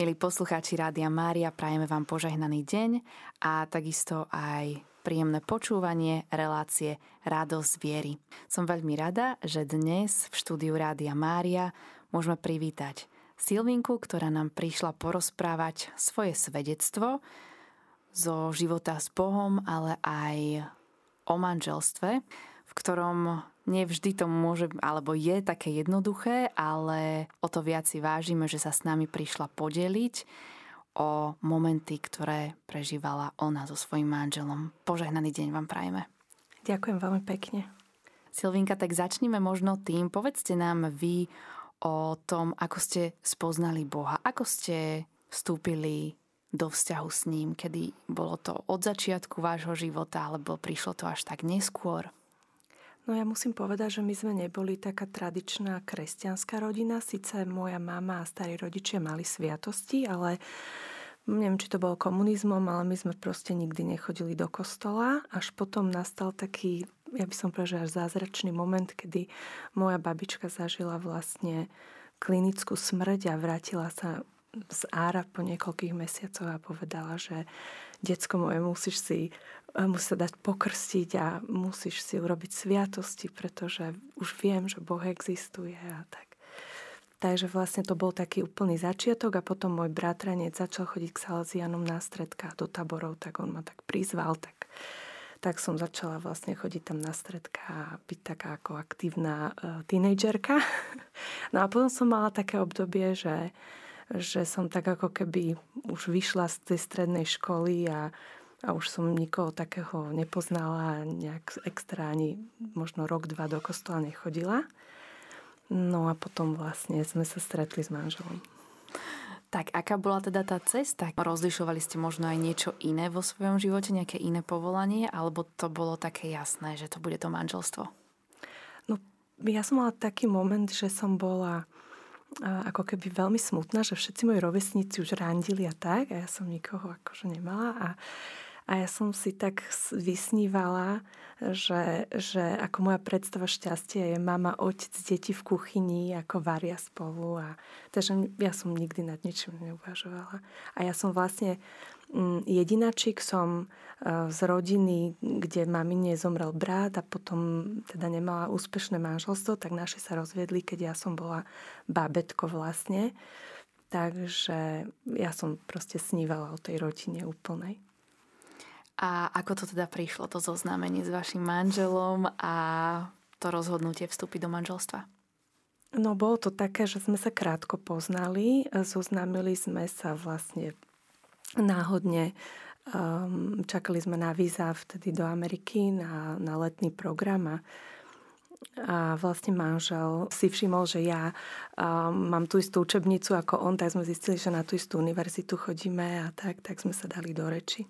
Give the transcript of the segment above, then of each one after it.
Milí poslucháči Rádia Mária, prajeme vám požehnaný deň a takisto aj príjemné počúvanie relácie Radosť viery. Som veľmi rada, že dnes v štúdiu Rádia Mária môžeme privítať Silvinku, ktorá nám prišla porozprávať svoje svedectvo zo života s Bohom, ale aj o manželstve, v ktorom nevždy to môže, alebo je také jednoduché, ale o to viac si vážime, že sa s nami prišla podeliť o momenty, ktoré prežívala ona so svojím manželom. Požehnaný deň vám prajeme. Ďakujem veľmi pekne. Silvinka, tak začníme možno tým. Povedzte nám vy o tom, ako ste spoznali Boha. Ako ste vstúpili do vzťahu s ním, kedy bolo to od začiatku vášho života, alebo prišlo to až tak neskôr? No ja musím povedať, že my sme neboli taká tradičná kresťanská rodina. Sice moja mama a starí rodičia mali sviatosti, ale neviem, či to bolo komunizmom, ale my sme proste nikdy nechodili do kostola. Až potom nastal taký, ja by som povedala, až zázračný moment, kedy moja babička zažila vlastne klinickú smrť a vrátila sa z Ára po niekoľkých mesiacoch a povedala, že decko moje, musíš si musí sa dať pokrstiť a musíš si urobiť sviatosti, pretože už viem, že Boh existuje a tak. Takže vlastne to bol taký úplný začiatok a potom môj bratranec začal chodiť k Salesianom na stredka do taborov, tak on ma tak prizval, tak, tak som začala vlastne chodiť tam na stredka a byť taká ako aktívna uh, tínejdžerka. No a potom som mala také obdobie, že, že som tak ako keby už vyšla z tej strednej školy a a už som nikoho takého nepoznala, nejak extra ani možno rok, dva do kostola nechodila. No a potom vlastne sme sa stretli s manželom. Tak aká bola teda tá cesta? Rozlišovali ste možno aj niečo iné vo svojom živote, nejaké iné povolanie, alebo to bolo také jasné, že to bude to manželstvo? No, ja som mala taký moment, že som bola ako keby veľmi smutná, že všetci moji rovesníci už randili a tak a ja som nikoho akože nemala a a ja som si tak vysnívala, že, že ako moja predstava šťastia je mama, otec, deti v kuchyni, ako varia spolu. A, takže ja som nikdy nad ničím neuvažovala. A ja som vlastne mm, jedinačík som e, z rodiny, kde mamine zomrel brat a potom teda nemala úspešné manželstvo, tak naši sa rozviedli, keď ja som bola bábetko vlastne. Takže ja som proste snívala o tej rodine úplnej. A ako to teda prišlo, to zoznámenie s vašim manželom a to rozhodnutie vstúpiť do manželstva? No bolo to také, že sme sa krátko poznali. Zoznámili sme sa vlastne náhodne. Um, čakali sme na víza vtedy do Ameriky na, na letný program a, a vlastne manžel si všimol, že ja um, mám tú istú učebnicu ako on, tak sme zistili, že na tú istú univerzitu chodíme a tak, tak sme sa dali do reči.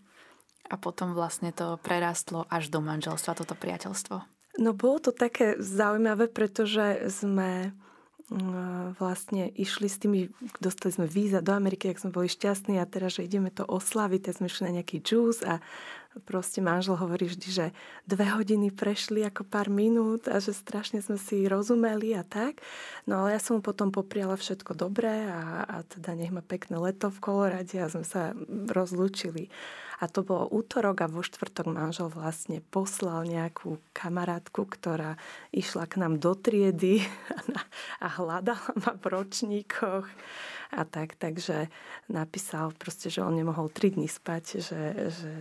A potom vlastne to prerastlo až do manželstva, toto priateľstvo. No bolo to také zaujímavé, pretože sme mm, vlastne išli s tými, dostali sme víza do Ameriky, ak sme boli šťastní a teraz, že ideme to oslaviť, tak sme išli na nejaký džús a proste manžel hovorí vždy, že dve hodiny prešli ako pár minút a že strašne sme si rozumeli a tak. No ale ja som mu potom popriala všetko dobré a, a teda nech má pekné leto v Kolorade a sme sa rozlúčili. A to bolo útorok a vo štvrtok manžel vlastne poslal nejakú kamarátku, ktorá išla k nám do triedy a hľadala ma v ročníkoch a tak. Takže napísal proste, že on nemohol tri dní spať, že, že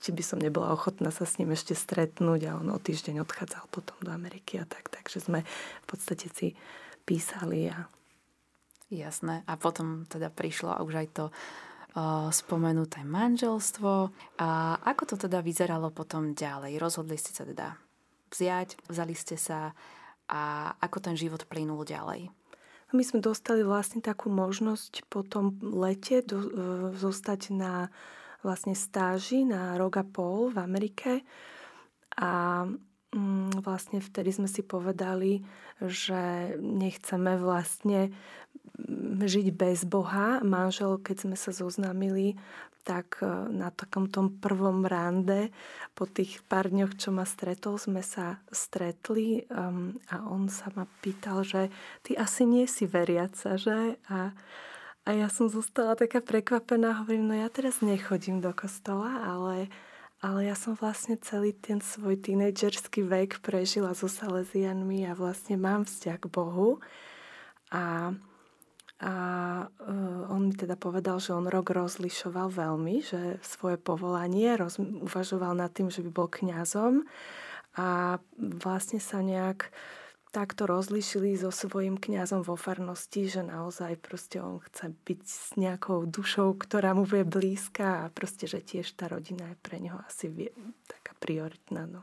či by som nebola ochotná sa s ním ešte stretnúť a on o týždeň odchádzal potom do Ameriky a tak. Takže sme v podstate si písali a Jasné. A potom teda prišlo už aj to spomenuté manželstvo. A ako to teda vyzeralo potom ďalej? Rozhodli ste sa teda vziať, vzali ste sa a ako ten život plynul ďalej? My sme dostali vlastne takú možnosť po tom lete do, e, zostať na vlastne stáži na rok a pol v Amerike. A vlastne vtedy sme si povedali, že nechceme vlastne žiť bez Boha. Manžel, keď sme sa zoznámili, tak e, na takom tom prvom rande, po tých pár dňoch, čo ma stretol, sme sa stretli um, a on sa ma pýtal, že ty asi nie si veriaca, že? A, a ja som zostala taká prekvapená, hovorím, no ja teraz nechodím do kostola, ale, ale ja som vlastne celý ten svoj tínedžerský vek prežila so Salesianmi a vlastne mám vzťah k Bohu. A, a uh, on mi teda povedal, že on rok rozlišoval veľmi, že svoje povolanie roz, uvažoval nad tým, že by bol kňazom a vlastne sa nejak takto rozlišili so svojím kňazom vo farnosti, že naozaj proste on chce byť s nejakou dušou, ktorá mu bude blízka a proste, že tiež tá rodina je pre neho asi vie, taká prioritná. No.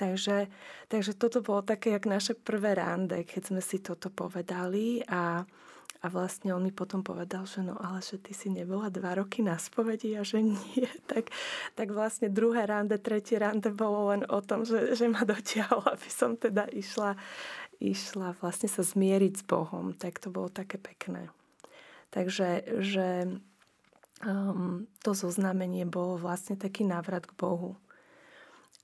Takže, takže toto bolo také, jak naše prvé rande, keď sme si toto povedali a a vlastne on mi potom povedal, že no ale že ty si nebola dva roky na spovedi a že nie. Tak, tak vlastne druhé rande, tretie rande bolo len o tom, že, že ma dotiahol, aby som teda išla, išla vlastne sa zmieriť s Bohom. Tak to bolo také pekné. Takže že um, to zoznamenie bolo vlastne taký návrat k Bohu.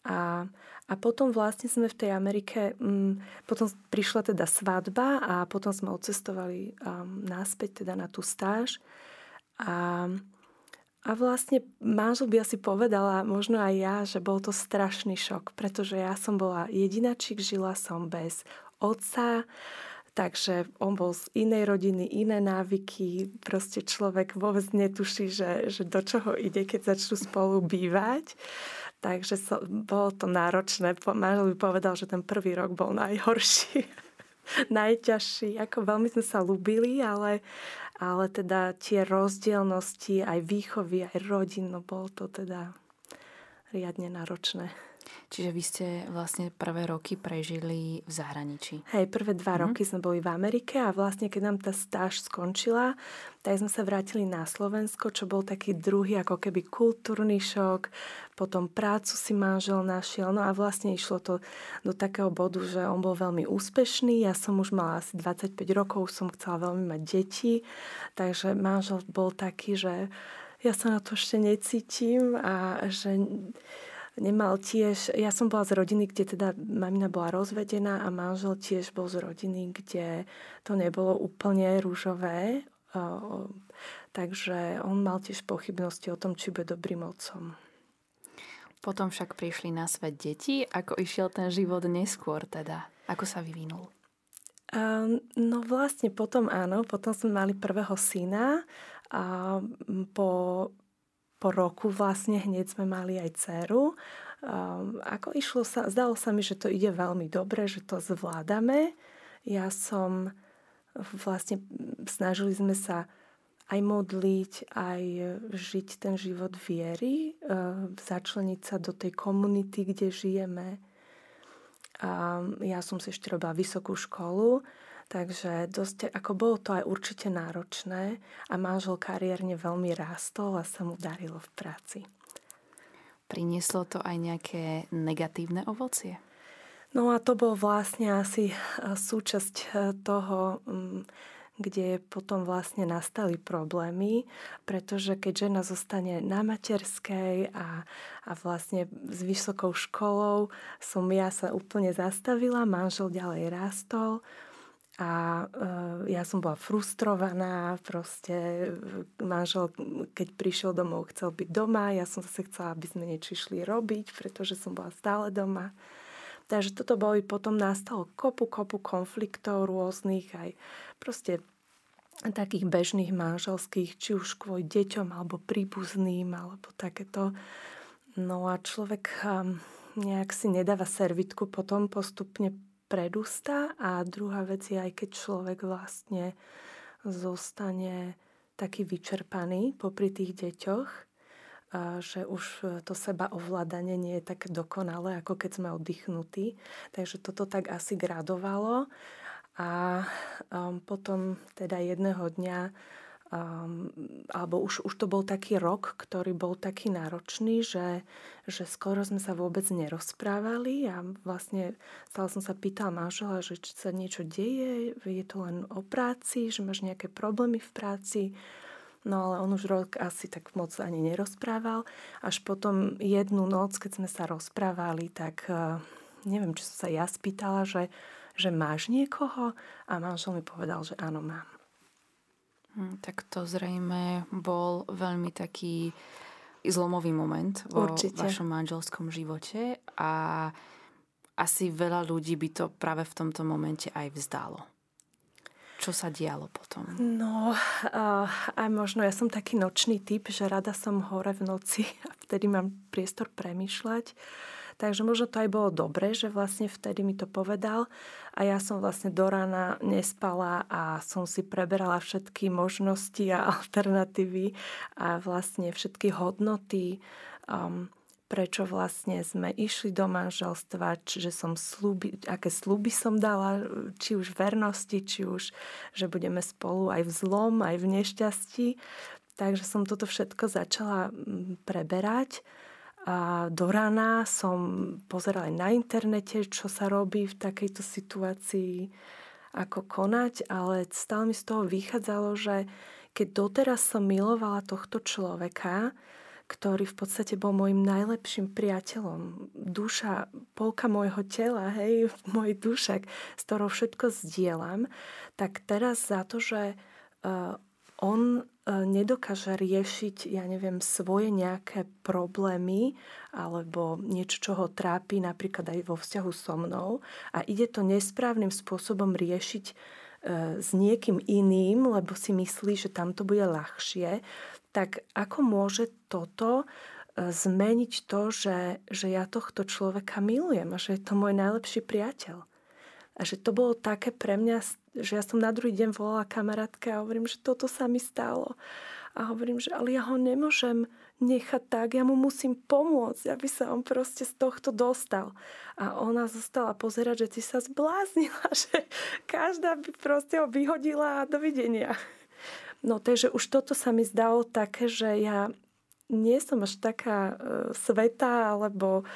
A, a potom vlastne sme v tej Amerike, um, potom prišla teda svadba a potom sme odcestovali um, náspäť teda na tú stáž. A, a vlastne manžel by asi povedala, možno aj ja, že bol to strašný šok, pretože ja som bola jedinačík, žila som bez otca, takže on bol z inej rodiny, iné návyky, proste človek vôbec netuší, že, že do čoho ide, keď začnú spolu bývať. Takže so, bolo to náročné. Manžel by povedal, že ten prvý rok bol najhorší, najťažší. Ako veľmi sme sa ľúbili, ale, ale teda tie rozdielnosti, aj výchovy, aj rodin, no bolo to teda riadne náročné. Čiže vy ste vlastne prvé roky prežili v zahraničí. Hej, prvé dva mm. roky sme boli v Amerike a vlastne keď nám tá stáž skončila, tak sme sa vrátili na Slovensko, čo bol taký druhý ako keby kultúrny šok. Potom prácu si manžel našiel. No a vlastne išlo to do takého bodu, že on bol veľmi úspešný. Ja som už mala asi 25 rokov, som chcela veľmi mať deti. Takže manžel bol taký, že ja sa na to ešte necítim a že nemal tiež, ja som bola z rodiny, kde teda mamina bola rozvedená a manžel tiež bol z rodiny, kde to nebolo úplne rúžové. Takže on mal tiež pochybnosti o tom, či bude dobrým otcom. Potom však prišli na svet deti. Ako išiel ten život neskôr teda? Ako sa vyvinul? no vlastne potom áno, potom sme mali prvého syna a po po roku vlastne hneď sme mali aj dceru. Um, ako išlo sa, zdalo sa mi, že to ide veľmi dobre, že to zvládame. Ja som vlastne, snažili sme sa aj modliť, aj žiť ten život viery, uh, začleniť sa do tej komunity, kde žijeme. A ja som si ešte robila vysokú školu, Takže dosť, ako bolo to aj určite náročné a manžel kariérne veľmi rástol a sa mu darilo v práci. Prinieslo to aj nejaké negatívne ovocie? No a to bol vlastne asi e, súčasť e, toho, mm, kde potom vlastne nastali problémy, pretože keď žena zostane na materskej a, a vlastne s vysokou školou som ja sa úplne zastavila, manžel ďalej rástol, a uh, ja som bola frustrovaná, proste manžel, keď prišiel domov, chcel byť doma, ja som zase chcela, aby sme niečo išli robiť, pretože som bola stále doma. Takže toto boli, potom nastalo kopu, kopu konfliktov rôznych, aj proste takých bežných manželských, či už kvôli deťom, alebo príbuzným, alebo takéto. No a človek um, nejak si nedáva servitku potom postupne pred ústa a druhá vec je aj keď človek vlastne zostane taký vyčerpaný popri tých deťoch, že už to seba ovládanie nie je také dokonalé, ako keď sme oddychnutí. Takže toto tak asi gradovalo. A um, potom teda jedného dňa um, alebo už, už to bol taký rok, ktorý bol taký náročný, že, že skoro sme sa vôbec nerozprávali a vlastne stále som sa pýtala manžela, že či sa niečo deje, je to len o práci, že máš nejaké problémy v práci. No ale on už rok asi tak moc ani nerozprával. Až potom jednu noc, keď sme sa rozprávali, tak uh, neviem, či som sa ja spýtala, že, že máš niekoho? A manžel mi povedal, že áno, mám. Hm, tak to zrejme bol veľmi taký zlomový moment vo Určite. vašom manželskom živote a asi veľa ľudí by to práve v tomto momente aj vzdalo. Čo sa dialo potom? No, uh, aj možno ja som taký nočný typ, že rada som hore v noci a vtedy mám priestor premýšľať. Takže možno to aj bolo dobre, že vlastne vtedy mi to povedal a ja som vlastne do rána nespala a som si preberala všetky možnosti a alternatívy a vlastne všetky hodnoty, um, prečo vlastne sme išli do manželstva, čiže som slúby, aké slúby som dala, či už vernosti, či už, že budeme spolu aj v zlom, aj v nešťastí. Takže som toto všetko začala mm, preberať. A do rána som pozerala aj na internete, čo sa robí v takejto situácii, ako konať, ale stále mi z toho vychádzalo, že keď doteraz som milovala tohto človeka, ktorý v podstate bol môjim najlepším priateľom. Duša, polka môjho tela, hej, môj dušek, s ktorou všetko zdieľam, tak teraz za to, že uh, on uh, nedokáže riešiť, ja neviem, svoje nejaké problémy alebo niečo, čo ho trápi napríklad aj vo vzťahu so mnou a ide to nesprávnym spôsobom riešiť uh, s niekým iným, lebo si myslí, že tam to bude ľahšie, tak ako môže toto e, zmeniť to, že, že ja tohto človeka milujem a že je to môj najlepší priateľ. A že to bolo také pre mňa, že ja som na druhý deň volala kamarátke a hovorím, že toto sa mi stalo. A hovorím, že ale ja ho nemôžem nechať tak, ja mu musím pomôcť, aby sa on proste z tohto dostal. A ona zostala pozerať, že ty sa zbláznila, že každá by proste ho vyhodila a dovidenia. No takže už toto sa mi zdalo také, že ja nie som až taká uh, sveta alebo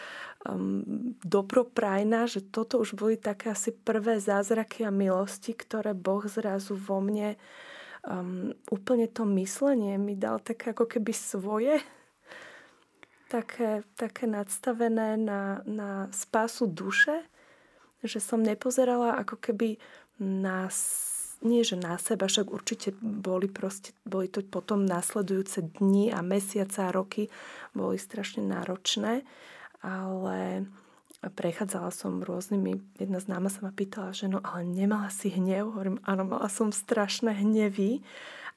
um, dobroprajná, že toto už boli také asi prvé zázraky a milosti, ktoré Boh zrazu vo mne um, úplne to myslenie mi dal také ako keby svoje také, také nadstavené na, na spásu duše, že som nepozerala ako keby na nie že na seba, však určite boli, proste, boli to potom následujúce dni a mesiace a roky boli strašne náročné, ale prechádzala som rôznymi, jedna známa sa ma pýtala, že no ale nemala si hnev, hovorím, áno, mala som strašné hnevy,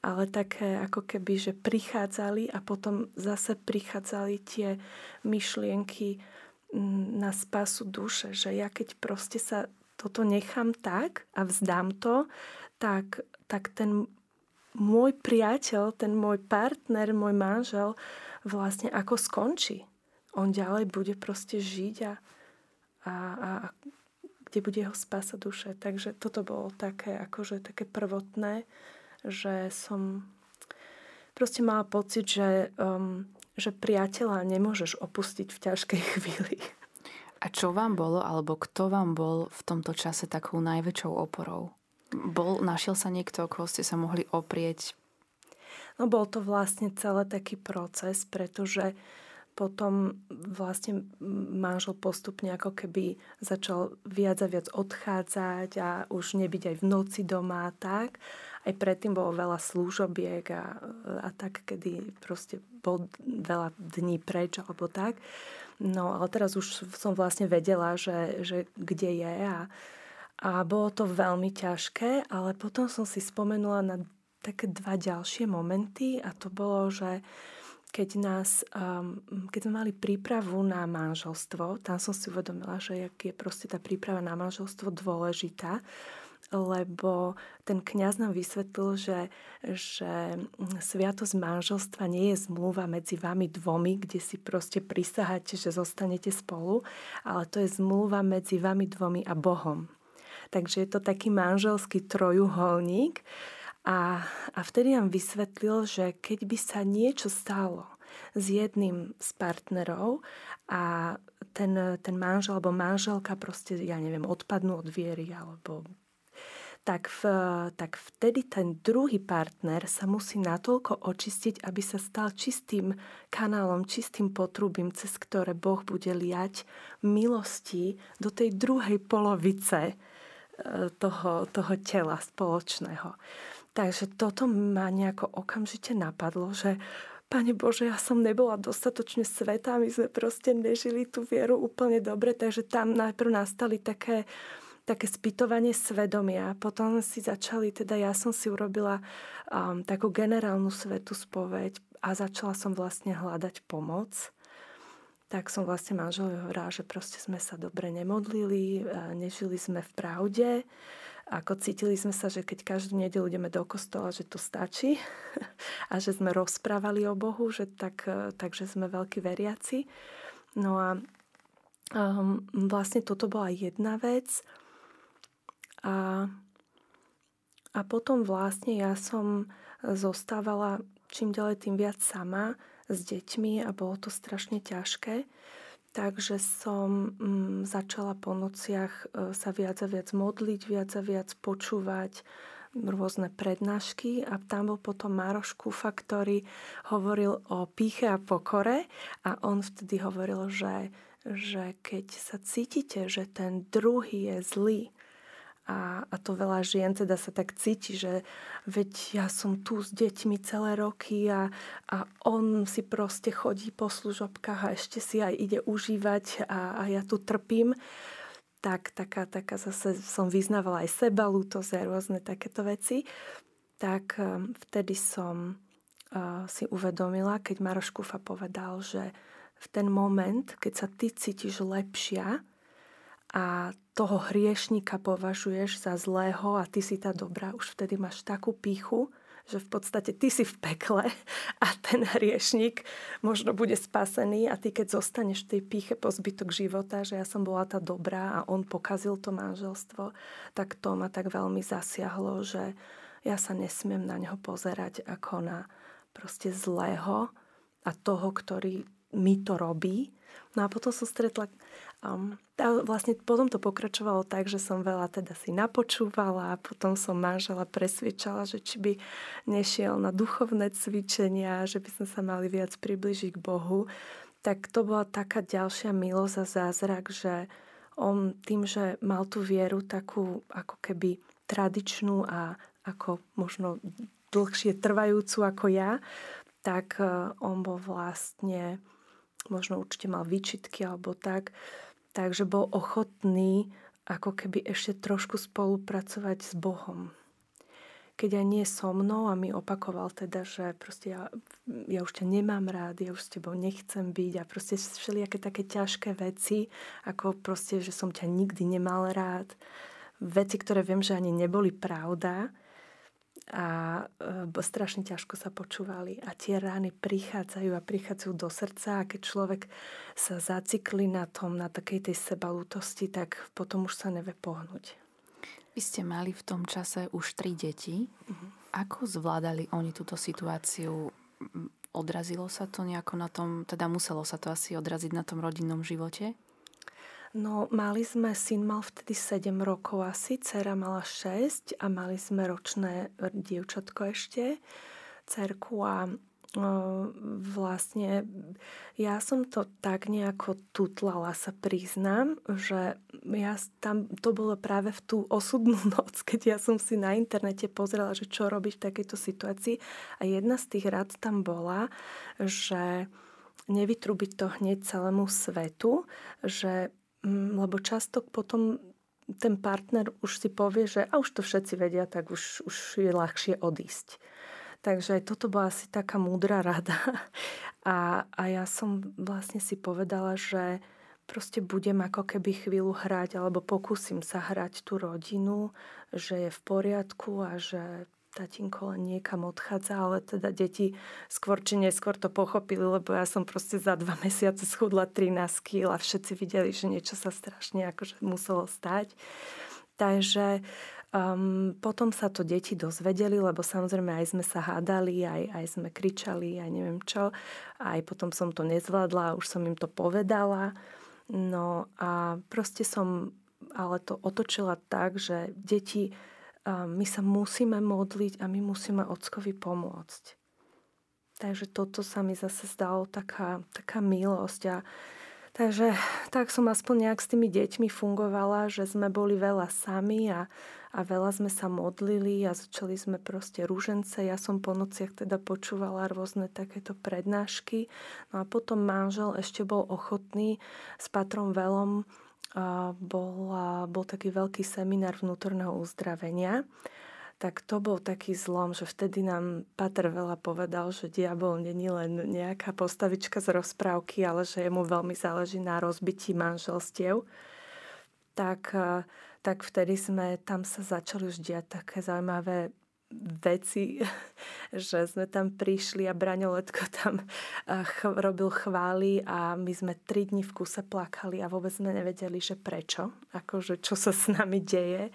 ale také ako keby, že prichádzali a potom zase prichádzali tie myšlienky mm, na spásu duše, že ja keď proste sa toto nechám tak a vzdám to, tak, tak ten môj priateľ, ten môj partner, môj manžel vlastne ako skončí. On ďalej bude proste žiť a, a, a kde bude jeho spása duše. Takže toto bolo také, akože také prvotné, že som proste mala pocit, že, um, že priateľa nemôžeš opustiť v ťažkej chvíli. A čo vám bolo, alebo kto vám bol v tomto čase takou najväčšou oporou? Bol, našiel sa niekto, koho ste sa mohli oprieť? No bol to vlastne celý taký proces, pretože potom vlastne manžel postupne ako keby začal viac a viac odchádzať a už nebyť aj v noci doma a tak. Aj predtým bolo veľa služobiek a, a tak, kedy proste bol veľa dní preč alebo tak. No ale teraz už som vlastne vedela, že, že kde je a, a bolo to veľmi ťažké, ale potom som si spomenula na také dva ďalšie momenty a to bolo, že keď, nás, um, keď sme mali prípravu na manželstvo, tam som si uvedomila, že jak je proste tá príprava na manželstvo dôležitá, lebo ten kňaz nám vysvetlil, že, že sviatosť manželstva nie je zmluva medzi vami dvomi, kde si proste prisaháte, že zostanete spolu, ale to je zmluva medzi vami dvomi a Bohom. Takže je to taký manželský trojuholník. A, a vtedy nám vysvetlil, že keď by sa niečo stalo s jedným z partnerov a ten, ten manžel alebo manželka proste, ja neviem, odpadnú od viery alebo tak, v, tak vtedy ten druhý partner sa musí natoľko očistiť, aby sa stal čistým kanálom, čistým potrubím, cez ktoré Boh bude liať milosti do tej druhej polovice toho, toho tela spoločného. Takže toto ma nejako okamžite napadlo, že Pane Bože, ja som nebola dostatočne svetá, my sme proste nežili tú vieru úplne dobre, takže tam najprv nastali také, také spýtovanie svedomia. Potom si začali, teda ja som si urobila um, takú generálnu svetú spoveď a začala som vlastne hľadať pomoc. Tak som vlastne manželovi hovorila, že proste sme sa dobre nemodlili, nežili sme v pravde ako cítili sme sa, že keď každú nedelu ideme do kostola, že to stačí a že sme rozprávali o Bohu, že tak, e, takže sme veľkí veriaci. No a um, vlastne toto bola jedna vec. A, a potom vlastne ja som zostávala čím ďalej tým viac sama s deťmi a bolo to strašne ťažké. Takže som mm, začala po nociach e, sa viac a viac modliť, viac a viac počúvať rôzne prednášky. A tam bol potom Maroš Kúfa, ktorý hovoril o píche a pokore. A on vtedy hovoril, že, že keď sa cítite, že ten druhý je zlý, a, a to veľa žien teda sa tak cíti, že veď ja som tu s deťmi celé roky a, a on si proste chodí po služobkách a ešte si aj ide užívať a, a ja tu trpím. Tak taká, taká zase som vyznávala aj seba, lútosť a rôzne takéto veci. Tak um, vtedy som uh, si uvedomila, keď Maroš Kufa povedal, že v ten moment, keď sa ty cítiš lepšia, a toho hriešnika považuješ za zlého a ty si tá dobrá, už vtedy máš takú píchu, že v podstate ty si v pekle a ten hriešnik možno bude spasený a ty keď zostaneš v tej píche po zbytok života, že ja som bola tá dobrá a on pokazil to manželstvo, tak to ma tak veľmi zasiahlo, že ja sa nesmiem na neho pozerať ako na proste zlého a toho, ktorý mi to robí. No a potom som stretla Um, a vlastne potom to pokračovalo tak, že som veľa teda si napočúvala a potom som manžela presviečala, že či by nešiel na duchovné cvičenia, že by sme sa mali viac približiť k Bohu. Tak to bola taká ďalšia milosť a zázrak, že on tým, že mal tú vieru takú ako keby tradičnú a ako možno dlhšie trvajúcu ako ja, tak eh, on bol vlastne, možno určite mal výčitky alebo tak, Takže bol ochotný ako keby ešte trošku spolupracovať s Bohom. Keď aj nie so mnou a mi opakoval teda, že proste ja, ja už ťa nemám rád, ja už s tebou nechcem byť a proste všelijaké také ťažké veci, ako proste, že som ťa nikdy nemal rád. Veci, ktoré viem, že ani neboli pravda, a e, strašne ťažko sa počúvali. A tie rány prichádzajú a prichádzajú do srdca a keď človek sa zacikli na tom, na takej tej sebalútosti, tak potom už sa nevie pohnúť. Vy ste mali v tom čase už tri deti. Uh-huh. Ako zvládali oni túto situáciu? Odrazilo sa to nejako na tom, teda muselo sa to asi odraziť na tom rodinnom živote? No, mali sme, syn mal vtedy 7 rokov asi, dcera mala 6 a mali sme ročné dievčatko ešte, cerku a vlastne ja som to tak nejako tutlala, sa priznám, že ja tam, to bolo práve v tú osudnú noc, keď ja som si na internete pozrela, že čo robiť v takejto situácii. A jedna z tých rád tam bola, že nevytrubiť to hneď celému svetu, že lebo často potom ten partner už si povie, že a už to všetci vedia, tak už, už je ľahšie odísť. Takže toto bola asi taká múdra rada. A, a ja som vlastne si povedala, že proste budem ako keby chvíľu hrať, alebo pokúsim sa hrať tú rodinu, že je v poriadku a že tatínko len niekam odchádza, ale teda deti skôr či neskôr to pochopili, lebo ja som proste za dva mesiace schudla 13 kg a všetci videli, že niečo sa strašne akože muselo stať. Takže um, potom sa to deti dozvedeli, lebo samozrejme aj sme sa hádali, aj, aj sme kričali, aj neviem čo. Aj potom som to nezvládla, už som im to povedala. No a proste som ale to otočila tak, že deti my sa musíme modliť a my musíme ockovi pomôcť. Takže toto sa mi zase zdalo taká, taká milosť a Takže tak som aspoň nejak s tými deťmi fungovala, že sme boli veľa sami a, a veľa sme sa modlili a začali sme proste rúžence. Ja som po nociach teda počúvala rôzne takéto prednášky. No a potom manžel ešte bol ochotný s Patrom Velom bol, bol taký veľký seminár vnútorného uzdravenia tak to bol taký zlom, že vtedy nám Pater veľa povedal, že diabol není len nejaká postavička z rozprávky, ale že mu veľmi záleží na rozbití manželstiev. Tak, e, tak vtedy sme, tam sa začali už diať také zaujímavé veci, že sme tam prišli a Braňo Letko tam e, ch- robil chvály a my sme tri dni v kuse plakali a vôbec sme nevedeli, že prečo, akože čo sa s nami deje.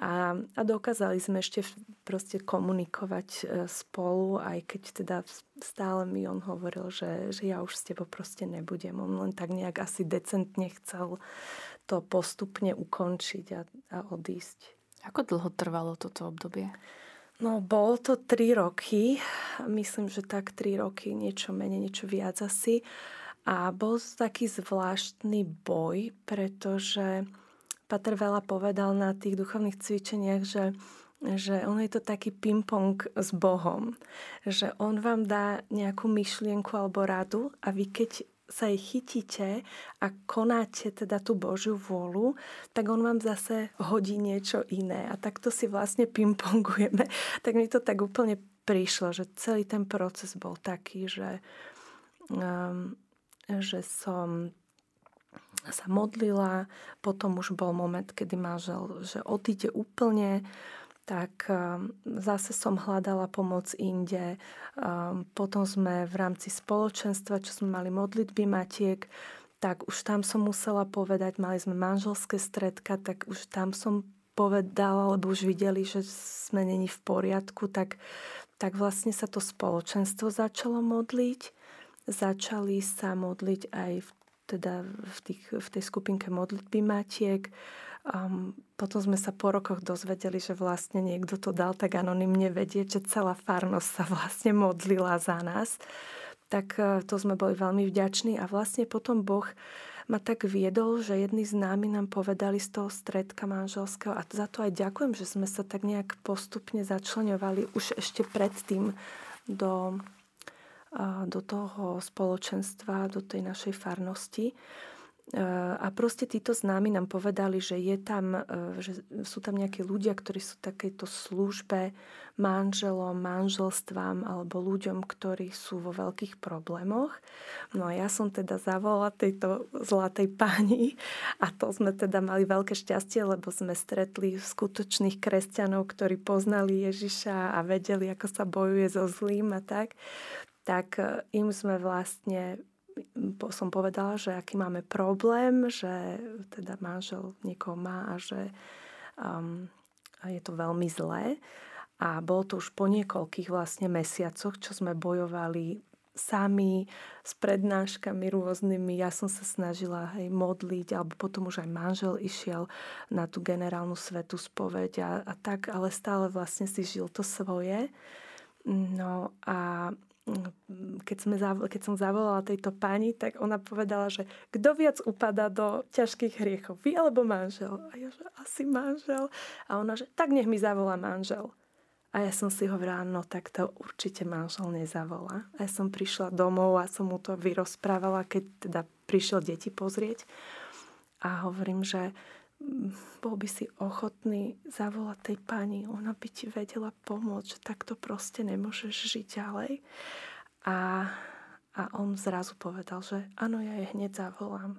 A, a dokázali sme ešte proste komunikovať e, spolu, aj keď teda stále mi on hovoril, že, že ja už s tebou proste nebudem. On len tak nejak asi decentne chcel to postupne ukončiť a, a odísť. Ako dlho trvalo toto obdobie? No, bolo to tri roky. Myslím, že tak tri roky, niečo menej, niečo viac asi. A bol to taký zvláštny boj, pretože Pater veľa povedal na tých duchovných cvičeniach, že že on je to taký ping-pong s Bohom. Že on vám dá nejakú myšlienku alebo radu a vy keď sa jej chytíte a konáte teda tú Božiu vôľu, tak on vám zase hodí niečo iné. A takto si vlastne ping-pongujeme. Tak mi to tak úplne prišlo, že celý ten proces bol taký, že, um, že som sa modlila, potom už bol moment, kedy manžel, že odíde úplne, tak um, zase som hľadala pomoc inde. Um, potom sme v rámci spoločenstva, čo sme mali modlitby matiek, tak už tam som musela povedať, mali sme manželské stredka, tak už tam som povedala, lebo už videli, že sme není v poriadku, tak, tak vlastne sa to spoločenstvo začalo modliť. Začali sa modliť aj v teda v, tých, v tej skupinke modlitby matiek. Um, potom sme sa po rokoch dozvedeli, že vlastne niekto to dal tak anonymne vedieť, že celá farnosť sa vlastne modlila za nás. Tak uh, to sme boli veľmi vďační a vlastne potom Boh ma tak viedol, že jedni z námi nám povedali z toho stredka manželského a za to aj ďakujem, že sme sa tak nejak postupne začlenovali už ešte predtým do do toho spoločenstva, do tej našej farnosti. A proste títo známi nám povedali, že, je tam, e, že sú tam nejakí ľudia, ktorí sú takéto službe manželom, manželstvám alebo ľuďom, ktorí sú vo veľkých problémoch. No a ja som teda zavolala tejto zlatej pani a to sme teda mali veľké šťastie, lebo sme stretli skutočných kresťanov, ktorí poznali Ježiša a vedeli, ako sa bojuje so zlým a tak tak e, im sme vlastne som povedala, že aký máme problém, že teda manžel niekoho má a že um, je to veľmi zlé. A bolo to už po niekoľkých vlastne mesiacoch, čo sme bojovali sami s prednáškami rôznymi. Ja som sa snažila hej, modliť, alebo potom už aj manžel išiel na tú generálnu svetú spoveď a, a tak, ale stále vlastne si žil to svoje. No a keď, sme, keď som zavolala tejto pani, tak ona povedala, že kto viac upada do ťažkých hriechov, vy alebo manžel? A ja, že asi manžel. A ona, že tak nech mi zavolá manžel. A ja som si hovorila, no tak to určite manžel nezavolá. A ja som prišla domov a som mu to vyrozprávala, keď teda prišiel deti pozrieť. A hovorím, že bol by si ochotný zavolať tej pani, ona by ti vedela pomôcť, že takto proste nemôžeš žiť ďalej. A, a on zrazu povedal, že áno, ja je hneď zavolám.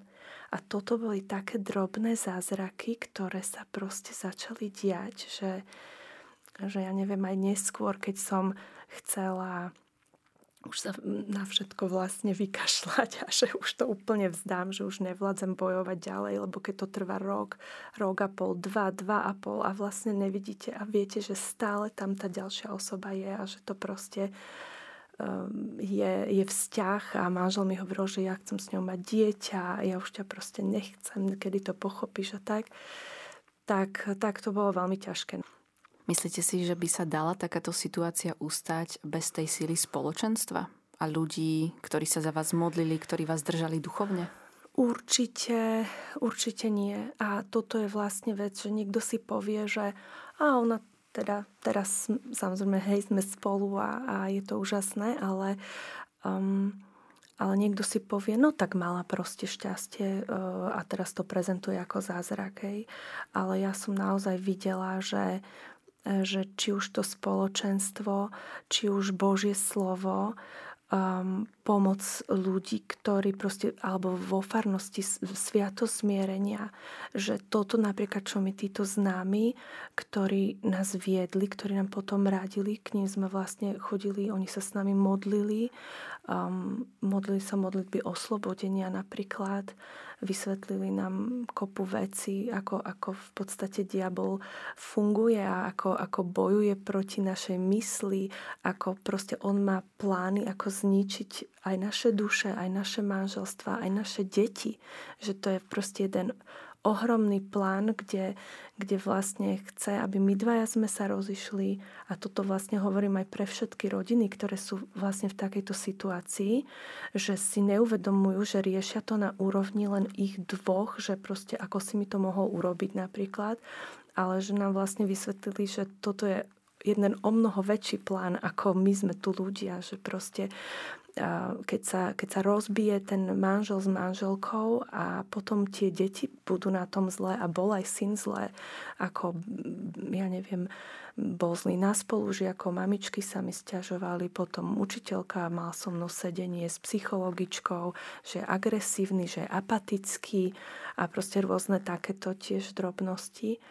A toto boli také drobné zázraky, ktoré sa proste začali diať, že, že ja neviem, aj neskôr, keď som chcela už sa na všetko vlastne vykašľať a že už to úplne vzdám, že už nevládzem bojovať ďalej, lebo keď to trvá rok, rok a pol, dva, dva a pol a vlastne nevidíte a viete, že stále tam tá ďalšia osoba je a že to proste um, je, je vzťah a manžel mi hovoril, že ja chcem s ňou mať dieťa a ja už ťa proste nechcem, kedy to pochopíš a tak, tak, tak to bolo veľmi ťažké. Myslíte si, že by sa dala takáto situácia ustať bez tej síly spoločenstva a ľudí, ktorí sa za vás modlili, ktorí vás držali duchovne? Určite, určite nie. A toto je vlastne vec, že niekto si povie, že a ona teda teraz samozrejme hej, sme spolu a, a je to úžasné, ale, um, ale niekto si povie, no tak mala proste šťastie uh, a teraz to prezentuje ako zázrak. Hej. Ale ja som naozaj videla, že, že či už to spoločenstvo, či už Božie slovo, um, pomoc ľudí, ktorí proste, alebo vo farnosti sviato smierenia, že toto napríklad, čo mi títo známi, ktorí nás viedli, ktorí nám potom radili, k ním sme vlastne chodili, oni sa s nami modlili, um, modlili sa modlitby oslobodenia napríklad, vysvetlili nám kopu veci, ako, ako v podstate diabol funguje a ako, ako bojuje proti našej mysli, ako proste on má plány, ako zničiť aj naše duše, aj naše manželstva, aj naše deti. Že to je proste jeden ohromný plán, kde, kde vlastne chce, aby my dvaja sme sa rozišli. A toto vlastne hovorím aj pre všetky rodiny, ktoré sú vlastne v takejto situácii, že si neuvedomujú, že riešia to na úrovni len ich dvoch, že proste ako si mi to mohol urobiť napríklad, ale že nám vlastne vysvetlili, že toto je jeden o mnoho väčší plán, ako my sme tu ľudia, že proste keď sa, keď sa rozbije ten manžel s manželkou a potom tie deti budú na tom zle a bol aj syn zle, ako ja neviem, bol zlý na spolužiakov, mamičky sa mi stiažovali, potom učiteľka mal so mnou sedenie s psychologičkou, že je agresívny, že je apatický a proste rôzne takéto tiež drobnosti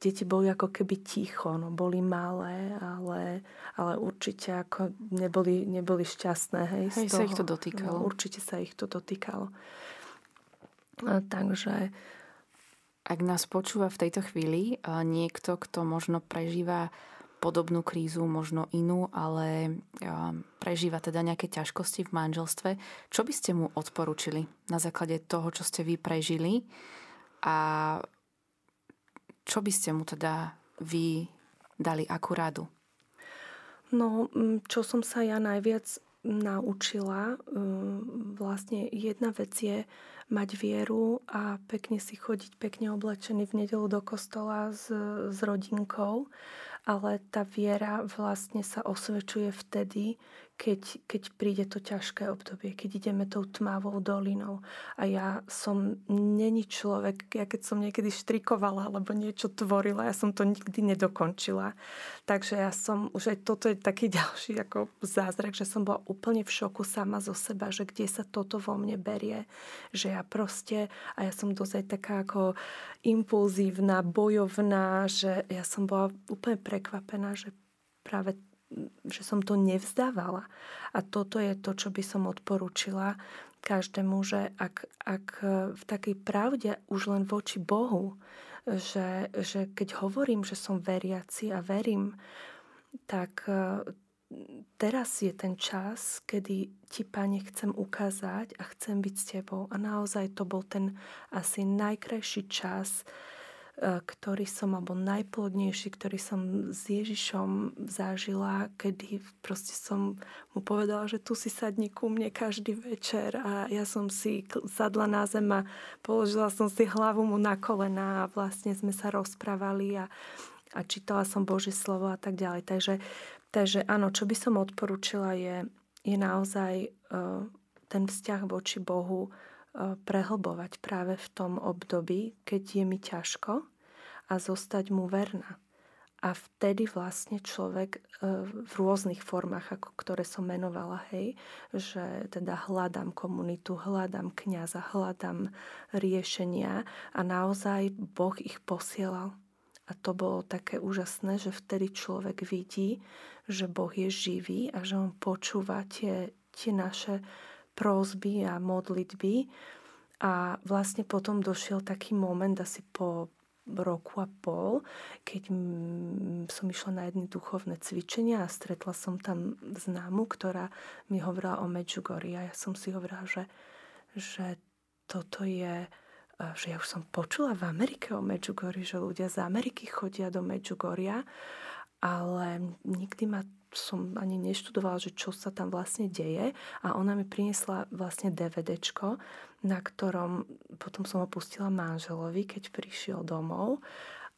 deti boli ako keby ticho, no boli malé, ale, ale určite ako neboli, neboli šťastné. Hej, hej toho. sa ich to dotýkalo. No, určite sa ich to dotýkalo. A, takže... Ak nás počúva v tejto chvíli niekto, kto možno prežíva podobnú krízu, možno inú, ale prežíva teda nejaké ťažkosti v manželstve, čo by ste mu odporúčili na základe toho, čo ste vy prežili a čo by ste mu teda vy dali akú radu? No, čo som sa ja najviac naučila, vlastne jedna vec je mať vieru a pekne si chodiť, pekne oblečený v nedelu do kostola s, s rodinkou, ale tá viera vlastne sa osvedčuje vtedy, keď, keď príde to ťažké obdobie, keď ideme tou tmavou dolinou. A ja som není človek, ja keď som niekedy štrikovala alebo niečo tvorila, ja som to nikdy nedokončila. Takže ja som, už aj toto je taký ďalší ako zázrak, že som bola úplne v šoku sama zo seba, že kde sa toto vo mne berie. Že ja proste, a ja som dosť aj taká ako impulzívna, bojovná, že ja som bola úplne prekvapená, že práve že som to nevzdávala. A toto je to, čo by som odporúčila každému, že ak, ak v takej pravde už len voči Bohu, že, že keď hovorím, že som veriaci a verím, tak e, teraz je ten čas, kedy ti, Pane, chcem ukázať a chcem byť s Tebou. A naozaj to bol ten asi najkrajší čas, E, ktorý som, alebo najplodnejší, ktorý som s Ježišom zažila, kedy proste som mu povedala, že tu si sadni ku mne každý večer a ja som si sadla na zem a položila som si hlavu mu na kolena a vlastne sme sa rozprávali a, a čítala som Božie slovo a tak ďalej. Takže, takže áno, čo by som odporúčila je, je naozaj uh, ten vzťah voči Bohu E, prehlbovať práve v tom období, keď je mi ťažko a zostať mu verná. A vtedy vlastne človek e, v rôznych formách, ako ktoré som menovala, hej, že teda hľadám komunitu, hľadám kňaza, hľadám riešenia a naozaj Boh ich posielal. A to bolo také úžasné, že vtedy človek vidí, že Boh je živý a že on počúva tie, tie naše prózby a modlitby. A vlastne potom došiel taký moment asi po roku a pol, keď som išla na jedné duchovné cvičenia a stretla som tam známu, ktorá mi hovorila o Medjugorji a ja som si hovorila, že, že toto je že ja už som počula v Amerike o Medjugorji, že ľudia z Ameriky chodia do Medjugorja, ale nikdy ma som ani neštudovala, že čo sa tam vlastne deje. A ona mi priniesla vlastne DVDčko, na ktorom potom som ho pustila manželovi, keď prišiel domov.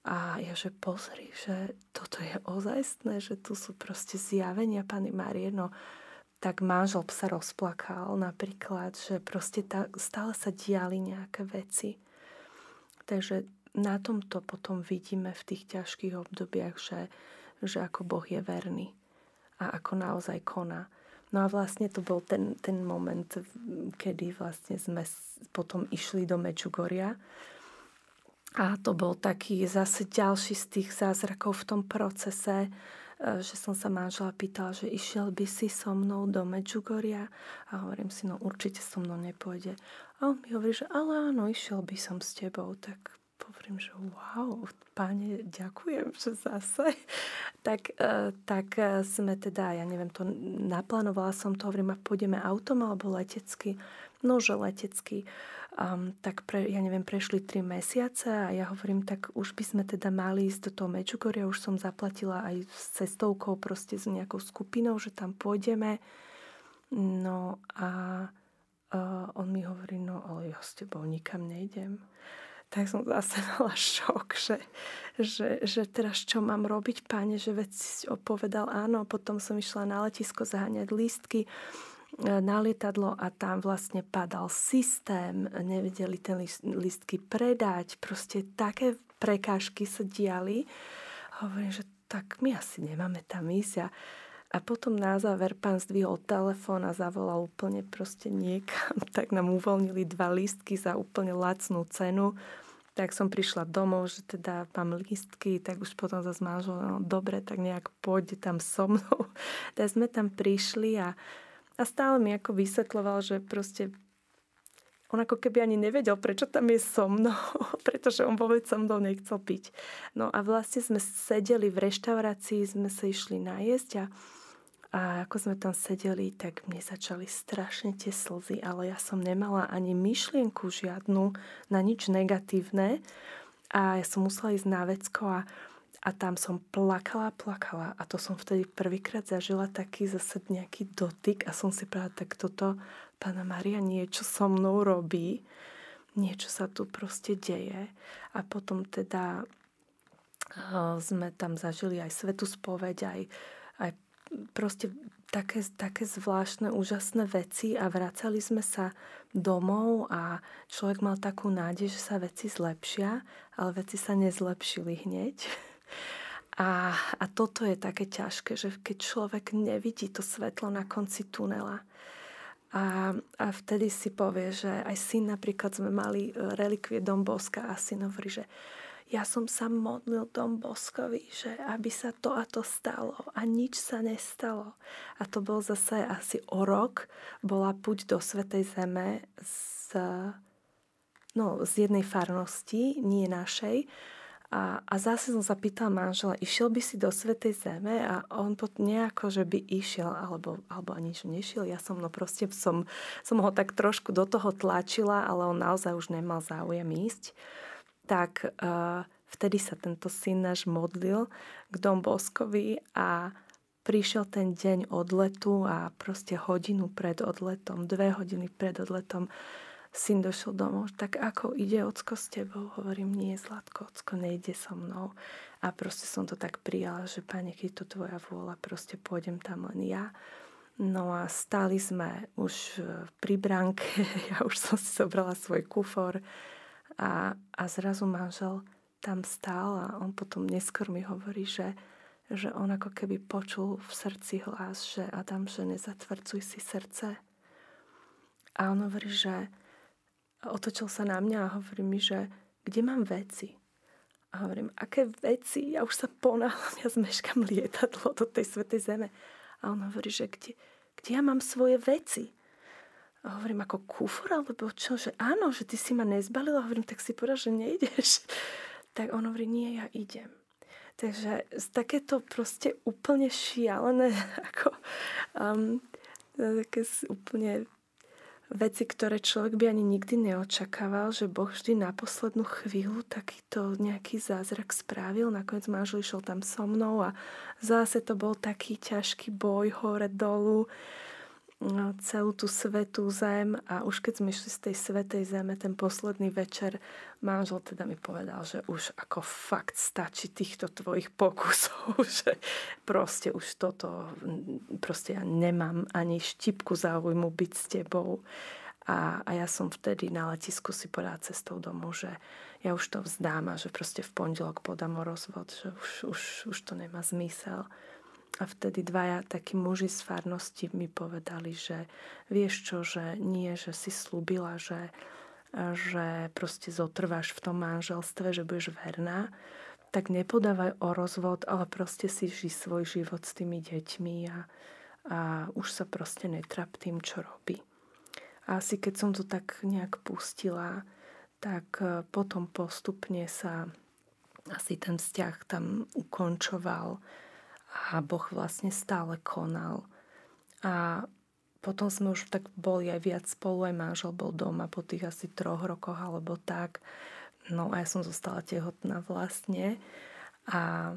A ja, že pozri, že toto je ozajstné, že tu sú proste zjavenia Pany Márie, no tak manžel sa rozplakal napríklad, že proste tá, stále sa diali nejaké veci. Takže na tomto potom vidíme v tých ťažkých obdobiach, že, že ako Boh je verný a ako naozaj koná. No a vlastne to bol ten, ten moment, kedy vlastne sme potom išli do Mečugoria. A to bol taký zase ďalší z tých zázrakov v tom procese, e, že som sa manžela pýtala, že išiel by si so mnou do Medžugoria a hovorím si, no určite so mnou nepôjde. A on mi hovorí, že ale áno, išiel by som s tebou, tak hovorím, že wow, páne, ďakujem, že zase. tak, uh, tak uh, sme teda, ja neviem, to naplánovala som to, hovorím, a pôjdeme autom alebo letecky. No, že letecky. Um, tak pre, ja neviem, prešli tri mesiace a ja hovorím, tak už by sme teda mali ísť do toho Medžugoria, už som zaplatila aj s cestovkou, proste s nejakou skupinou, že tam pôjdeme. No a uh, on mi hovorí, no ale ja s tebou nikam nejdem tak som zase mala šok, že, že, že teraz čo mám robiť, páne, že veď si opovedal áno, potom som išla na letisko zaháňať lístky e, na lietadlo a tam vlastne padal systém, nevedeli ten lístky predať, proste také prekážky sa diali. Hovorím, že tak my asi nemáme tam ísť a a potom na záver pán zdvihol telefón a zavolal úplne proste niekam. Tak nám uvoľnili dva lístky za úplne lacnú cenu. Tak som prišla domov, že teda mám lístky, tak už potom zase manžel, no dobre, tak nejak pôjde tam so mnou. Tak sme tam prišli a, a stále mi ako vysvetloval, že proste on ako keby ani nevedel, prečo tam je so mnou, pretože on vôbec so mnou nechcel piť. No a vlastne sme sedeli v reštaurácii, sme sa išli najesť a a ako sme tam sedeli, tak mne začali strašne tie slzy, ale ja som nemala ani myšlienku žiadnu na nič negatívne. A ja som musela ísť na vecko a, a tam som plakala, plakala. A to som vtedy prvýkrát zažila taký zase nejaký dotyk a som si povedala, tak toto Pána Maria niečo so mnou robí. Niečo sa tu proste deje. A potom teda uh, sme tam zažili aj svetu spoveď, aj, aj proste také, také zvláštne, úžasné veci a vracali sme sa domov a človek mal takú nádej, že sa veci zlepšia, ale veci sa nezlepšili hneď. A, a toto je také ťažké, že keď človek nevidí to svetlo na konci tunela, a, a vtedy si povie, že aj syn napríklad sme mali relikvie Domboska a syn hovorí, že ja som sa modlil tom Boskovi, že aby sa to a to stalo a nič sa nestalo. A to bol zase asi o rok, bola puť do Svetej Zeme z, no, z jednej farnosti, nie našej. A, a zase som sa pýtal manžela, išiel by si do Svetej Zeme a on pod nejako, že by išiel, alebo, alebo ani že nešiel. Ja som, no proste som, som ho tak trošku do toho tlačila, ale on naozaj už nemal záujem ísť tak uh, vtedy sa tento syn náš modlil k Domboskovi a prišiel ten deň odletu a proste hodinu pred odletom, dve hodiny pred odletom syn došiel domov, tak ako ide ocko s tebou? Hovorím, nie, Zlatko, ocko nejde so mnou. A proste som to tak prijala, že pane, keď to tvoja vôľa, proste pôjdem tam len ja. No a stáli sme už pri bránke, ja už som si zobrala svoj kufor, a, a zrazu manžel tam stál a on potom neskôr mi hovorí, že, že on ako keby počul v srdci hlas, že Adam, že nezatvrcuj si srdce. A on hovorí, že otočil sa na mňa a hovorí mi, že kde mám veci? A hovorím, aké veci? Ja už sa ponáhľam, ja zmeškam lietadlo do tej svetej zeme. A on hovorí, že kde, kde ja mám svoje veci? Hovorím, ako kufor, alebo čo, že áno, že ty si ma nezbalila. Hovorím, tak si povedal, že nejdeš. Tak on hovorí, nie, ja idem. Takže takéto proste úplne šialené, ako um, také úplne veci, ktoré človek by ani nikdy neočakával, že Boh vždy na poslednú chvíľu takýto nejaký zázrak spravil. Nakoniec manžel išiel tam so mnou a zase to bol taký ťažký boj hore dolu celú tú svetú zem a už keď sme išli z tej svetej zeme ten posledný večer, manžel teda mi povedal, že už ako fakt stačí týchto tvojich pokusov, že proste už toto, proste ja nemám ani štipku záujmu byť s tebou. A, a ja som vtedy na letisku si povedala cestou domov, že ja už to vzdám a že proste v pondelok podám o rozvod, že už, už, už to nemá zmysel. A vtedy dvaja takí muži z farnosti mi povedali, že vieš čo, že nie, že si slúbila, že, že proste zotrváš v tom manželstve, že budeš verná, tak nepodávaj o rozvod, ale proste si ži svoj život s tými deťmi a, a už sa proste netrap tým, čo robí. A asi keď som to tak nejak pustila, tak e, potom postupne sa asi ten vzťah tam ukončoval a Boh vlastne stále konal. A potom sme už tak boli aj viac spolu, aj manžel bol doma po tých asi troch rokoch alebo tak. No a ja som zostala tehotná vlastne. A,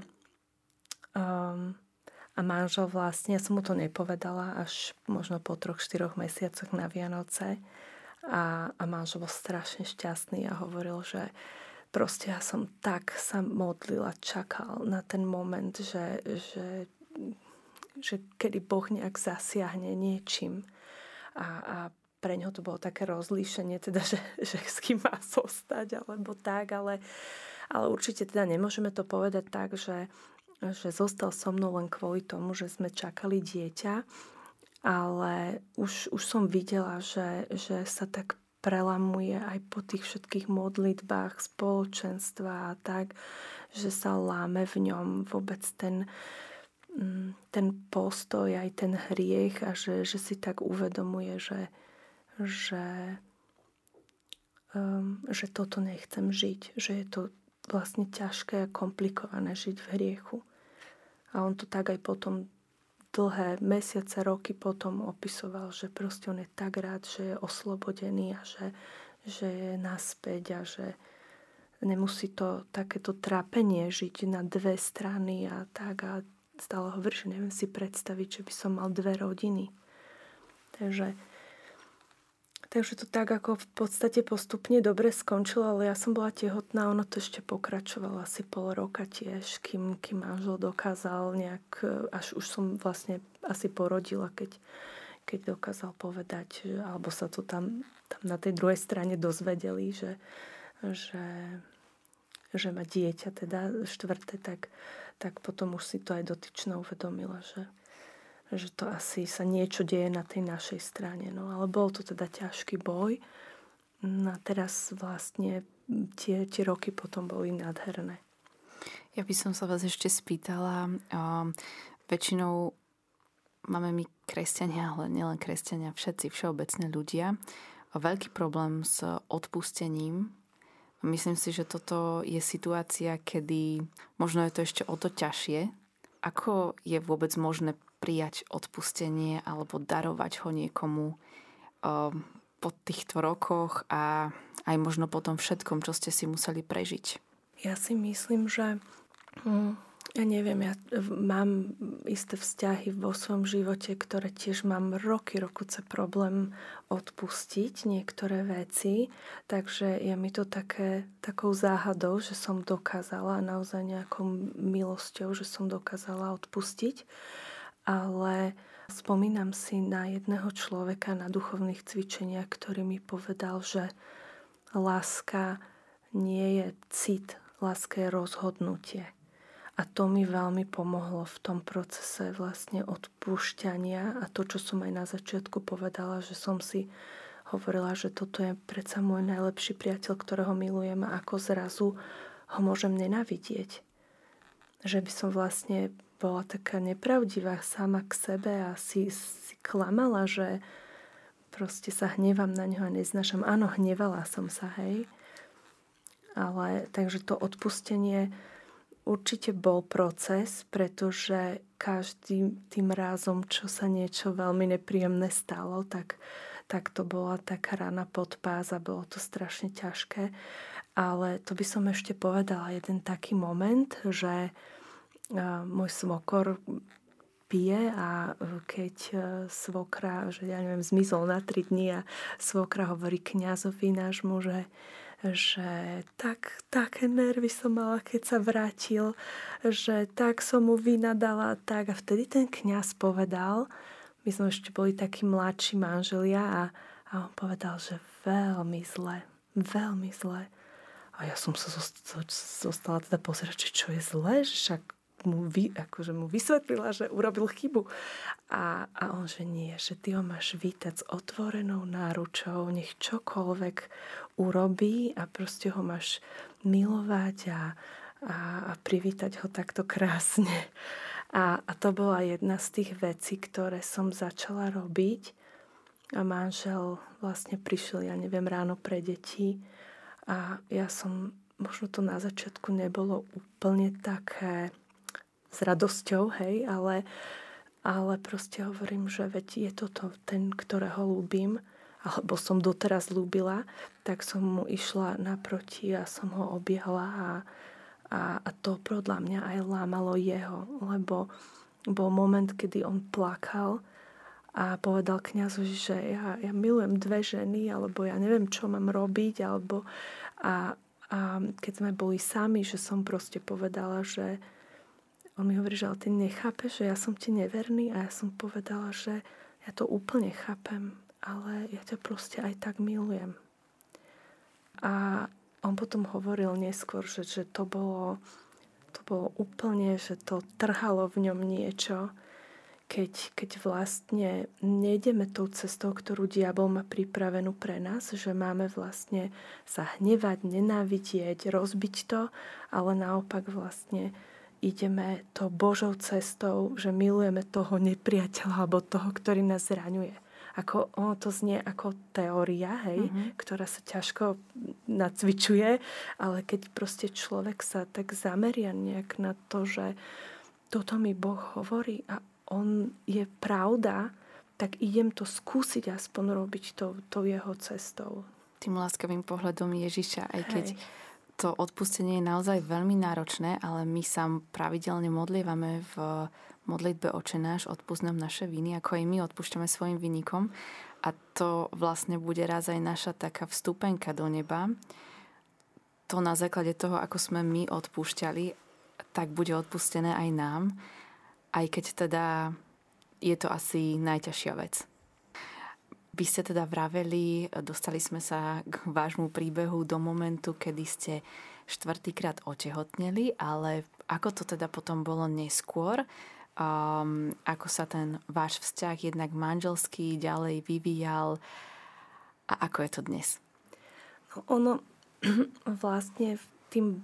um, a manžel vlastne, ja som mu to nepovedala až možno po troch, štyroch mesiacoch na Vianoce. A, a manžel bol strašne šťastný a hovoril, že proste ja som tak sa modlila, čakal na ten moment, že, že, že kedy Boh nejak zasiahne niečím. A, a pre ňo to bolo také rozlíšenie, teda, že, že s kým má zostať, alebo tak, ale, ale určite teda nemôžeme to povedať tak, že, že zostal so mnou len kvôli tomu, že sme čakali dieťa, ale už, už som videla, že, že sa tak prelamuje aj po tých všetkých modlitbách spoločenstva a tak, že sa láme v ňom vôbec ten, mm, ten postoj, aj ten hriech a že, že si tak uvedomuje, že, že, um, že toto nechcem žiť, že je to vlastne ťažké a komplikované žiť v hriechu. A on to tak aj potom dlhé mesiace, roky potom opisoval, že proste on je tak rád, že je oslobodený a že, že je naspäť a že nemusí to takéto trápenie žiť na dve strany a tak a stále hovorí, že neviem si predstaviť, že by som mal dve rodiny. Takže Takže to tak ako v podstate postupne dobre skončilo, ale ja som bola tehotná, ono to ešte pokračovalo asi pol roka tiež, kým, kým manžel dokázal nejak, až už som vlastne asi porodila, keď, keď dokázal povedať, alebo sa to tam, tam na tej druhej strane dozvedeli, že, že, že má dieťa, teda štvrté, tak, tak potom už si to aj dotyčná uvedomila, že, že to asi sa niečo deje na tej našej strane. No ale bol to teda ťažký boj. No a teraz vlastne tie, tie roky potom boli nádherné. Ja by som sa vás ešte spýtala, um, väčšinou máme my kresťania, ale nielen kresťania, všetci všeobecne ľudia, veľký problém s odpustením. Myslím si, že toto je situácia, kedy možno je to ešte o to ťažšie. Ako je vôbec možné prijať odpustenie alebo darovať ho niekomu um, po týchto rokoch a aj možno po tom všetkom, čo ste si museli prežiť? Ja si myslím, že hm, ja neviem, ja mám isté vzťahy vo svojom živote, ktoré tiež mám roky, rokuce problém odpustiť niektoré veci, takže je mi to také, takou záhadou, že som dokázala naozaj nejakou milosťou, že som dokázala odpustiť ale spomínam si na jedného človeka na duchovných cvičeniach, ktorý mi povedal, že láska nie je cit, láska je rozhodnutie. A to mi veľmi pomohlo v tom procese vlastne odpúšťania a to, čo som aj na začiatku povedala, že som si hovorila, že toto je predsa môj najlepší priateľ, ktorého milujem a ako zrazu ho môžem nenavidieť. Že by som vlastne bola taká nepravdivá sama k sebe a si, si klamala, že proste sa hnevam na ňo a neznašam. Áno, hnevala som sa, hej. Ale takže to odpustenie určite bol proces, pretože každým tým rázom, čo sa niečo veľmi nepríjemné stalo, tak, tak to bola taká rana pod pás a bolo to strašne ťažké. Ale to by som ešte povedala jeden taký moment, že môj svokor pije a e, keď e, svokra, že ja neviem, zmizol na tri dní a svokra hovorí kňazovi nášmu, že, že tak, také nervy som mala, keď sa vrátil, že tak som mu vynadala tak a vtedy ten kňaz povedal, my sme ešte boli takí mladší manželia a, a on povedal, že veľmi zle, veľmi zle. A ja som sa zostala teda pozerať, čo je zle, že však mu, vy, akože mu vysvetlila, že urobil chybu. A, a on, že nie, že ty ho máš vítať s otvorenou náručou, nech čokoľvek urobí a proste ho máš milovať a, a, a privítať ho takto krásne. A, a to bola jedna z tých vecí, ktoré som začala robiť. A manžel vlastne prišiel, ja neviem, ráno pre deti. A ja som, možno to na začiatku nebolo úplne také s radosťou, hej, ale, ale proste hovorím, že veď je toto ten, ktorého ľúbim, alebo som doteraz ľúbila, tak som mu išla naproti a som ho objala a, a, a to podľa mňa aj lámalo jeho, lebo bol moment, kedy on plakal a povedal kňazovi, že ja, ja milujem dve ženy, alebo ja neviem, čo mám robiť, alebo a, a keď sme boli sami, že som proste povedala, že on mi hovorí, že ale ty nechápeš, že ja som ti neverný a ja som povedala, že ja to úplne chápem, ale ja ťa proste aj tak milujem. A on potom hovoril neskôr, že, že to, bolo, to bolo úplne, že to trhalo v ňom niečo, keď, keď vlastne nejdeme tou cestou, ktorú diabol má pripravenú pre nás, že máme vlastne sa hnevať, nenávidieť, rozbiť to, ale naopak vlastne ideme to Božou cestou, že milujeme toho nepriateľa alebo toho, ktorý nás zraňuje ako ono to znie ako teória, hej, mm-hmm. ktorá sa ťažko nacvičuje, ale keď proste človek sa tak zameria nejak na to, že toto mi Boh hovorí a on je pravda, tak idem to skúsiť aspoň robiť to, to jeho cestou. Tým láskavým pohľadom Ježiša, aj keď hej to odpustenie je naozaj veľmi náročné, ale my sa pravidelne modlievame v modlitbe Oče náš, odpúsť nám naše viny, ako aj my odpúšťame svojim vynikom. A to vlastne bude raz aj naša taká vstupenka do neba. To na základe toho, ako sme my odpúšťali, tak bude odpustené aj nám. Aj keď teda je to asi najťažšia vec. Vy ste teda vraveli, dostali sme sa k vášmu príbehu do momentu, kedy ste štvrtýkrát otehotneli, ale ako to teda potom bolo neskôr? Um, ako sa ten váš vzťah jednak manželský ďalej vyvíjal a ako je to dnes? No ono vlastne tým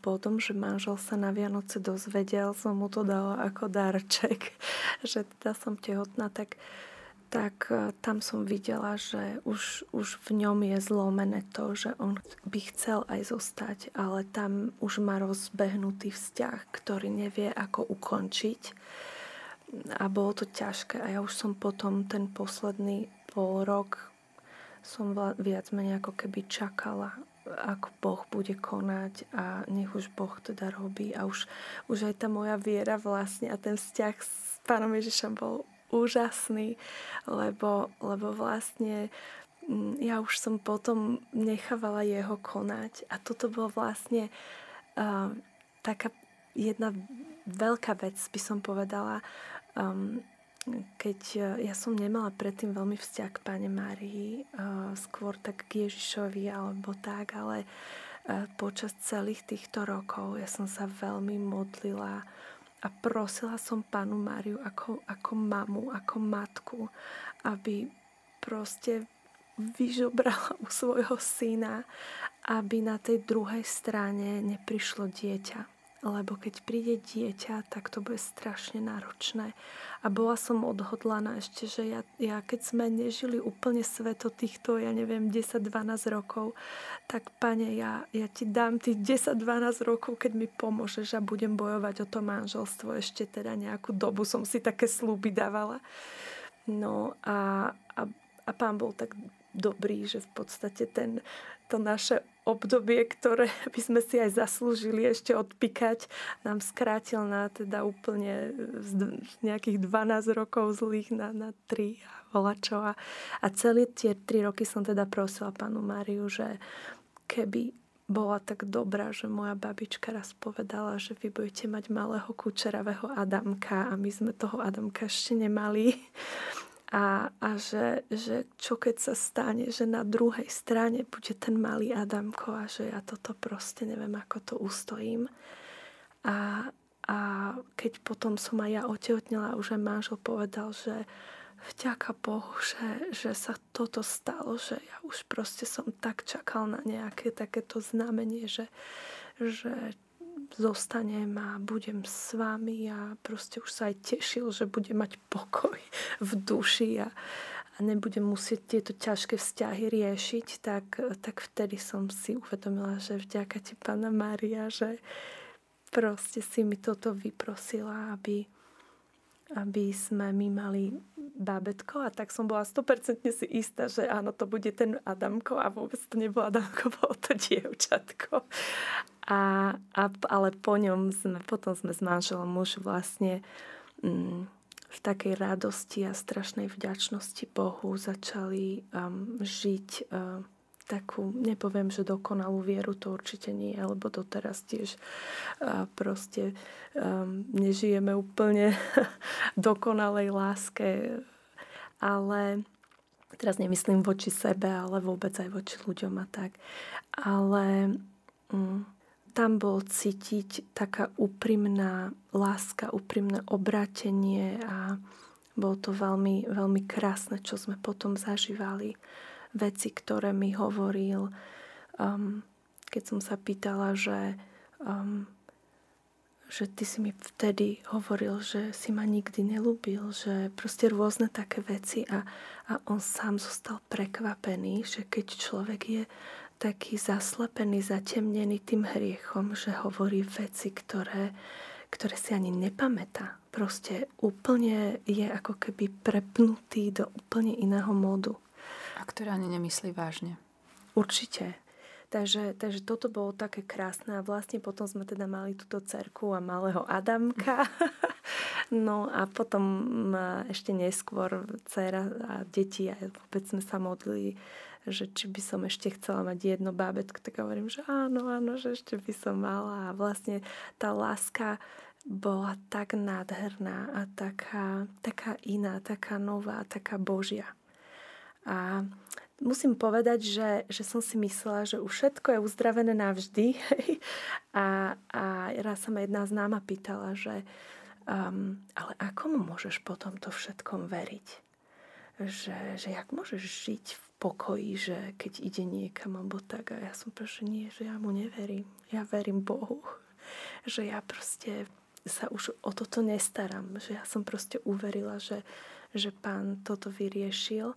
bodom, že manžel sa na Vianoce dozvedel, som mu to dala ako darček, že teda som tehotná, tak uh, tak e, tam som videla, že už, už v ňom je zlomené to, že on by chcel aj zostať, ale tam už má rozbehnutý vzťah, ktorý nevie, ako ukončiť. A bolo to ťažké. A ja už som potom ten posledný pol rok som viac menej ako keby čakala, ako Boh bude konať a nech už Boh teda robí. A už, už aj tá moja viera vlastne a ten vzťah s Pánom Ježišom bol úžasný, lebo, lebo vlastne mm, ja už som potom nechávala jeho konať. A toto bolo vlastne uh, taká jedna veľká vec, by som povedala, um, keď ja som nemala predtým veľmi vzťah k Pane Márii, uh, skôr tak k Ježišovi alebo tak, ale uh, počas celých týchto rokov ja som sa veľmi modlila a prosila som pánu Máriu ako, ako mamu, ako matku, aby proste vyžobrala u svojho syna, aby na tej druhej strane neprišlo dieťa lebo keď príde dieťa, tak to bude strašne náročné. A bola som odhodlaná ešte, že ja, ja keď sme nežili úplne sveto týchto, ja neviem, 10-12 rokov, tak pane, ja, ja ti dám tých 10-12 rokov, keď mi pomôžeš a budem bojovať o to manželstvo. Ešte teda nejakú dobu som si také slúby dávala. No a, a, a pán bol tak dobrý, že v podstate ten, to naše obdobie, ktoré by sme si aj zaslúžili ešte odpikať, nám skrátil na teda úplne z nejakých 12 rokov zlých na, na 3 a volačo. A, a celé tie 3 roky som teda prosila panu Máriu, že keby bola tak dobrá, že moja babička raz povedala, že vy budete mať malého kučeravého Adamka a my sme toho Adamka ešte nemali a, a že, že čo keď sa stane, že na druhej strane bude ten malý Adamko a že ja toto proste neviem, ako to ustojím. A, a keď potom som aj ja otehotnila, už aj manžel povedal, že vďaka Bohu, že, že sa toto stalo, že ja už proste som tak čakal na nejaké takéto znamenie, že, že zostanem a budem s vami. A proste už sa aj tešil, že bude mať pokoj v duši a, a nebudem musieť tieto ťažké vzťahy riešiť, tak, tak vtedy som si uvedomila, že vďaka ti, Pána Mária, že proste si mi toto vyprosila, aby, aby sme my mali bábetko a tak som bola 100% si istá, že áno, to bude ten Adamko a vôbec to nebolo Adamko, bolo to dievčatko. A, a, ale po ňom sme, potom sme s manželom už vlastne mm, v takej radosti a strašnej vďačnosti Bohu začali um, žiť um, takú, nepoviem, že dokonalú vieru, to určite nie, lebo doteraz tiež uh, proste um, nežijeme úplne dokonalej láske, ale teraz nemyslím voči sebe, ale vôbec aj voči ľuďom a tak. Ale um, tam bol cítiť taká úprimná láska, úprimné obrátenie a bolo to veľmi, veľmi krásne, čo sme potom zažívali. Veci, ktoré mi hovoril, um, keď som sa pýtala, že, um, že ty si mi vtedy hovoril, že si ma nikdy nelúbil, že proste rôzne také veci a, a on sám zostal prekvapený, že keď človek je taký zaslepený, zatemnený tým hriechom, že hovorí veci, ktoré, ktoré si ani nepamätá. Proste úplne je ako keby prepnutý do úplne iného módu. Ktoré ani nemyslí vážne. Určite. Takže, takže toto bolo také krásne a vlastne potom sme teda mali túto cerku a malého Adamka. No a potom ešte neskôr dcera a deti a vôbec sme sa modlili že či by som ešte chcela mať jedno bábetko, tak hovorím, že áno, áno, že ešte by som mala. A vlastne tá láska bola tak nádherná a taká, taká iná, taká nová, taká božia. A musím povedať, že, že som si myslela, že už všetko je uzdravené navždy. a, a raz sa ma jedna známa pýtala, že um, ale ako môžeš potom to všetkom veriť? Že, že jak môžeš žiť v pokoji, že keď ide niekam alebo tak a ja som proste nie, že ja mu neverím. Ja verím Bohu. Že ja proste sa už o toto nestaram. Že ja som proste uverila, že, že pán toto vyriešil.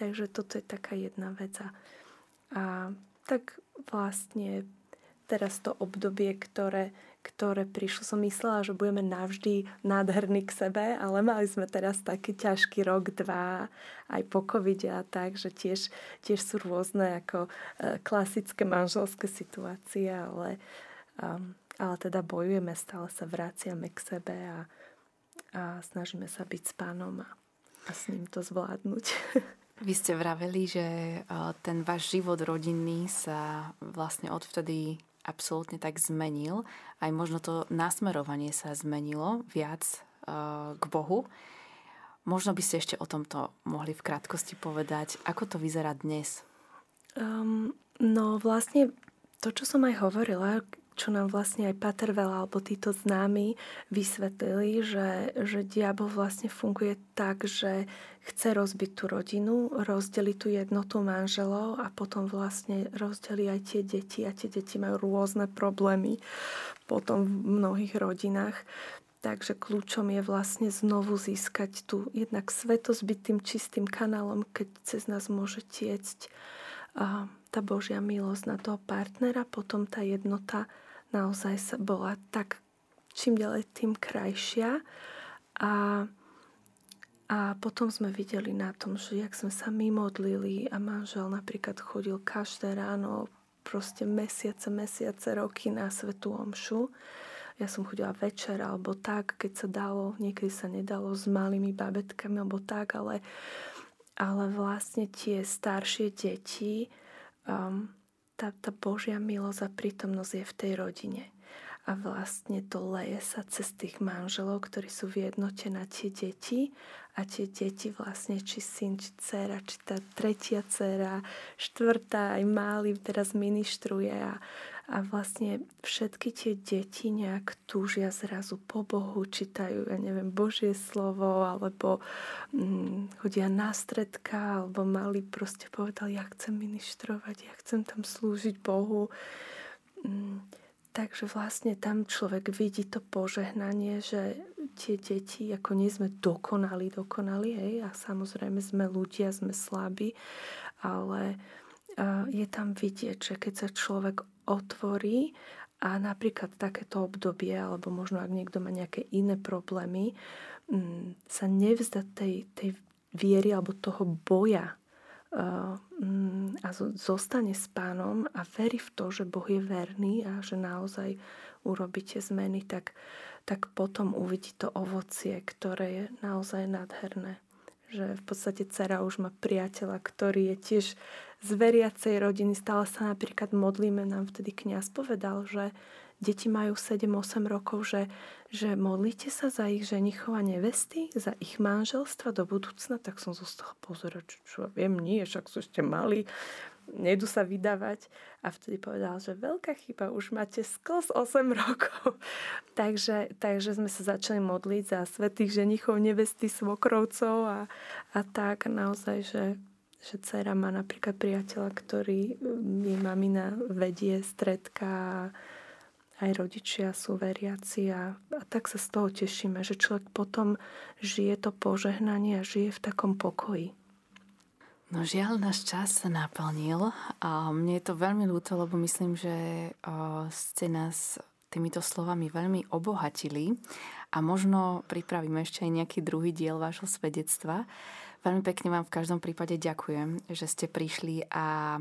Takže toto je taká jedna vec. A, tak vlastne teraz to obdobie, ktoré ktoré prišlo. Som myslela, že budeme navždy nádherní k sebe, ale mali sme teraz taký ťažký rok, dva, aj po covide a tak, že tiež, tiež sú rôzne ako e, klasické manželské situácie, ale, um, ale teda bojujeme, stále sa vraciame k sebe a, a snažíme sa byť s pánom a, a s ním to zvládnuť. Vy ste vraveli, že e, ten váš život rodinný sa vlastne odvtedy absolútne tak zmenil. Aj možno to nasmerovanie sa zmenilo viac uh, k Bohu. Možno by ste ešte o tomto mohli v krátkosti povedať. Ako to vyzerá dnes? Um, no vlastne to, čo som aj hovorila, čo nám vlastne aj Pater Vela alebo títo známi vysvetlili, že, že diabol vlastne funguje tak, že chce rozbiť tú rodinu, rozdeliť tú jednotu manželov a potom vlastne rozdeli aj tie deti a tie deti majú rôzne problémy potom v mnohých rodinách. Takže kľúčom je vlastne znovu získať tú jednak svetosť, byť tým čistým kanálom, keď cez nás môže tiecť tá Božia milosť na toho partnera, potom tá jednota naozaj sa bola tak čím ďalej tým krajšia a, A potom sme videli na tom, že jak sme sa my modlili a manžel napríklad chodil každé ráno proste mesiace, mesiace, roky na Svetú Omšu. Ja som chodila večer alebo tak, keď sa dalo, niekedy sa nedalo s malými babetkami alebo tak, ale, ale vlastne tie staršie deti, um, tá, tá Božia milosť a prítomnosť je v tej rodine. A vlastne to leje sa cez tých manželov, ktorí sú v jednote na tie deti. A tie deti vlastne, či syn, či dcera, či tá tretia dcera, štvrtá, aj máli teraz ministruje a, a vlastne všetky tie deti nejak túžia zrazu po Bohu, čítajú, ja neviem, Božie slovo, alebo hm, chodia na stredka, alebo mali proste povedali, ja chcem ministrovať, ja chcem tam slúžiť Bohu. Hm, Takže vlastne tam človek vidí to požehnanie, že tie deti, ako nie sme dokonali, dokonali, hej, a samozrejme sme ľudia, sme slabí, ale je tam vidieť, že keď sa človek otvorí a napríklad takéto obdobie, alebo možno ak niekto má nejaké iné problémy, mm, sa nevzda tej, tej viery alebo toho boja Mm, a zostane s pánom a verí v to, že Boh je verný a že naozaj urobíte zmeny, tak, tak potom uvidí to ovocie, ktoré je naozaj nádherné. Že v podstate dcera už má priateľa, ktorý je tiež z veriacej rodiny. Stále sa napríklad modlíme, nám vtedy kňaz povedal, že deti majú 7-8 rokov, že, že modlíte sa za ich ženichov a nevesty, za ich manželstva do budúcna, tak som zo toho pozerať, čo, čo viem, nie, však sú ešte mali, nejdu sa vydávať. A vtedy povedal, že veľká chyba, už máte skos 8 rokov. takže, takže sme sa začali modliť za svetých ženichov, nevesty, svokrovcov a, a tak naozaj, že že dcera má napríklad priateľa, ktorý jej mamina vedie stredka aj rodičia sú veriaci a, a tak sa z toho tešíme, že človek potom žije to požehnanie a žije v takom pokoji. No žiaľ, náš čas sa naplnil a mne je to veľmi ľúto, lebo myslím, že ste nás týmito slovami veľmi obohatili a možno pripravíme ešte aj nejaký druhý diel vášho svedectva. Veľmi pekne vám v každom prípade ďakujem, že ste prišli a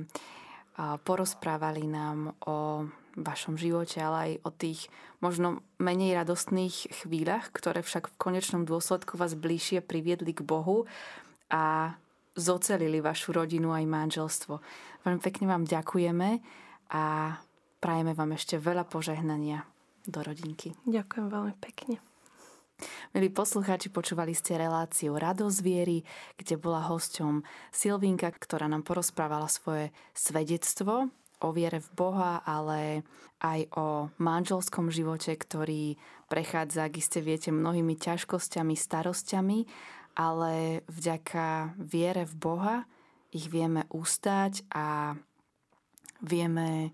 porozprávali nám o vašom živote, ale aj o tých možno menej radostných chvíľach, ktoré však v konečnom dôsledku vás bližšie priviedli k Bohu a zocelili vašu rodinu aj manželstvo. Veľmi pekne vám ďakujeme a prajeme vám ešte veľa požehnania do rodinky. Ďakujem veľmi pekne. Milí poslucháči, počúvali ste reláciu Radosť viery, kde bola hosťom Silvinka, ktorá nám porozprávala svoje svedectvo o viere v Boha, ale aj o manželskom živote, ktorý prechádza, ak iste viete, mnohými ťažkosťami, starosťami, ale vďaka viere v Boha ich vieme ústať a vieme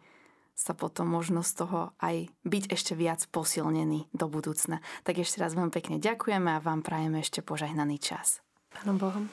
sa potom možno z toho aj byť ešte viac posilnený do budúcna. Tak ešte raz veľmi pekne ďakujeme a vám prajeme ešte požehnaný čas. Pánom Bohom.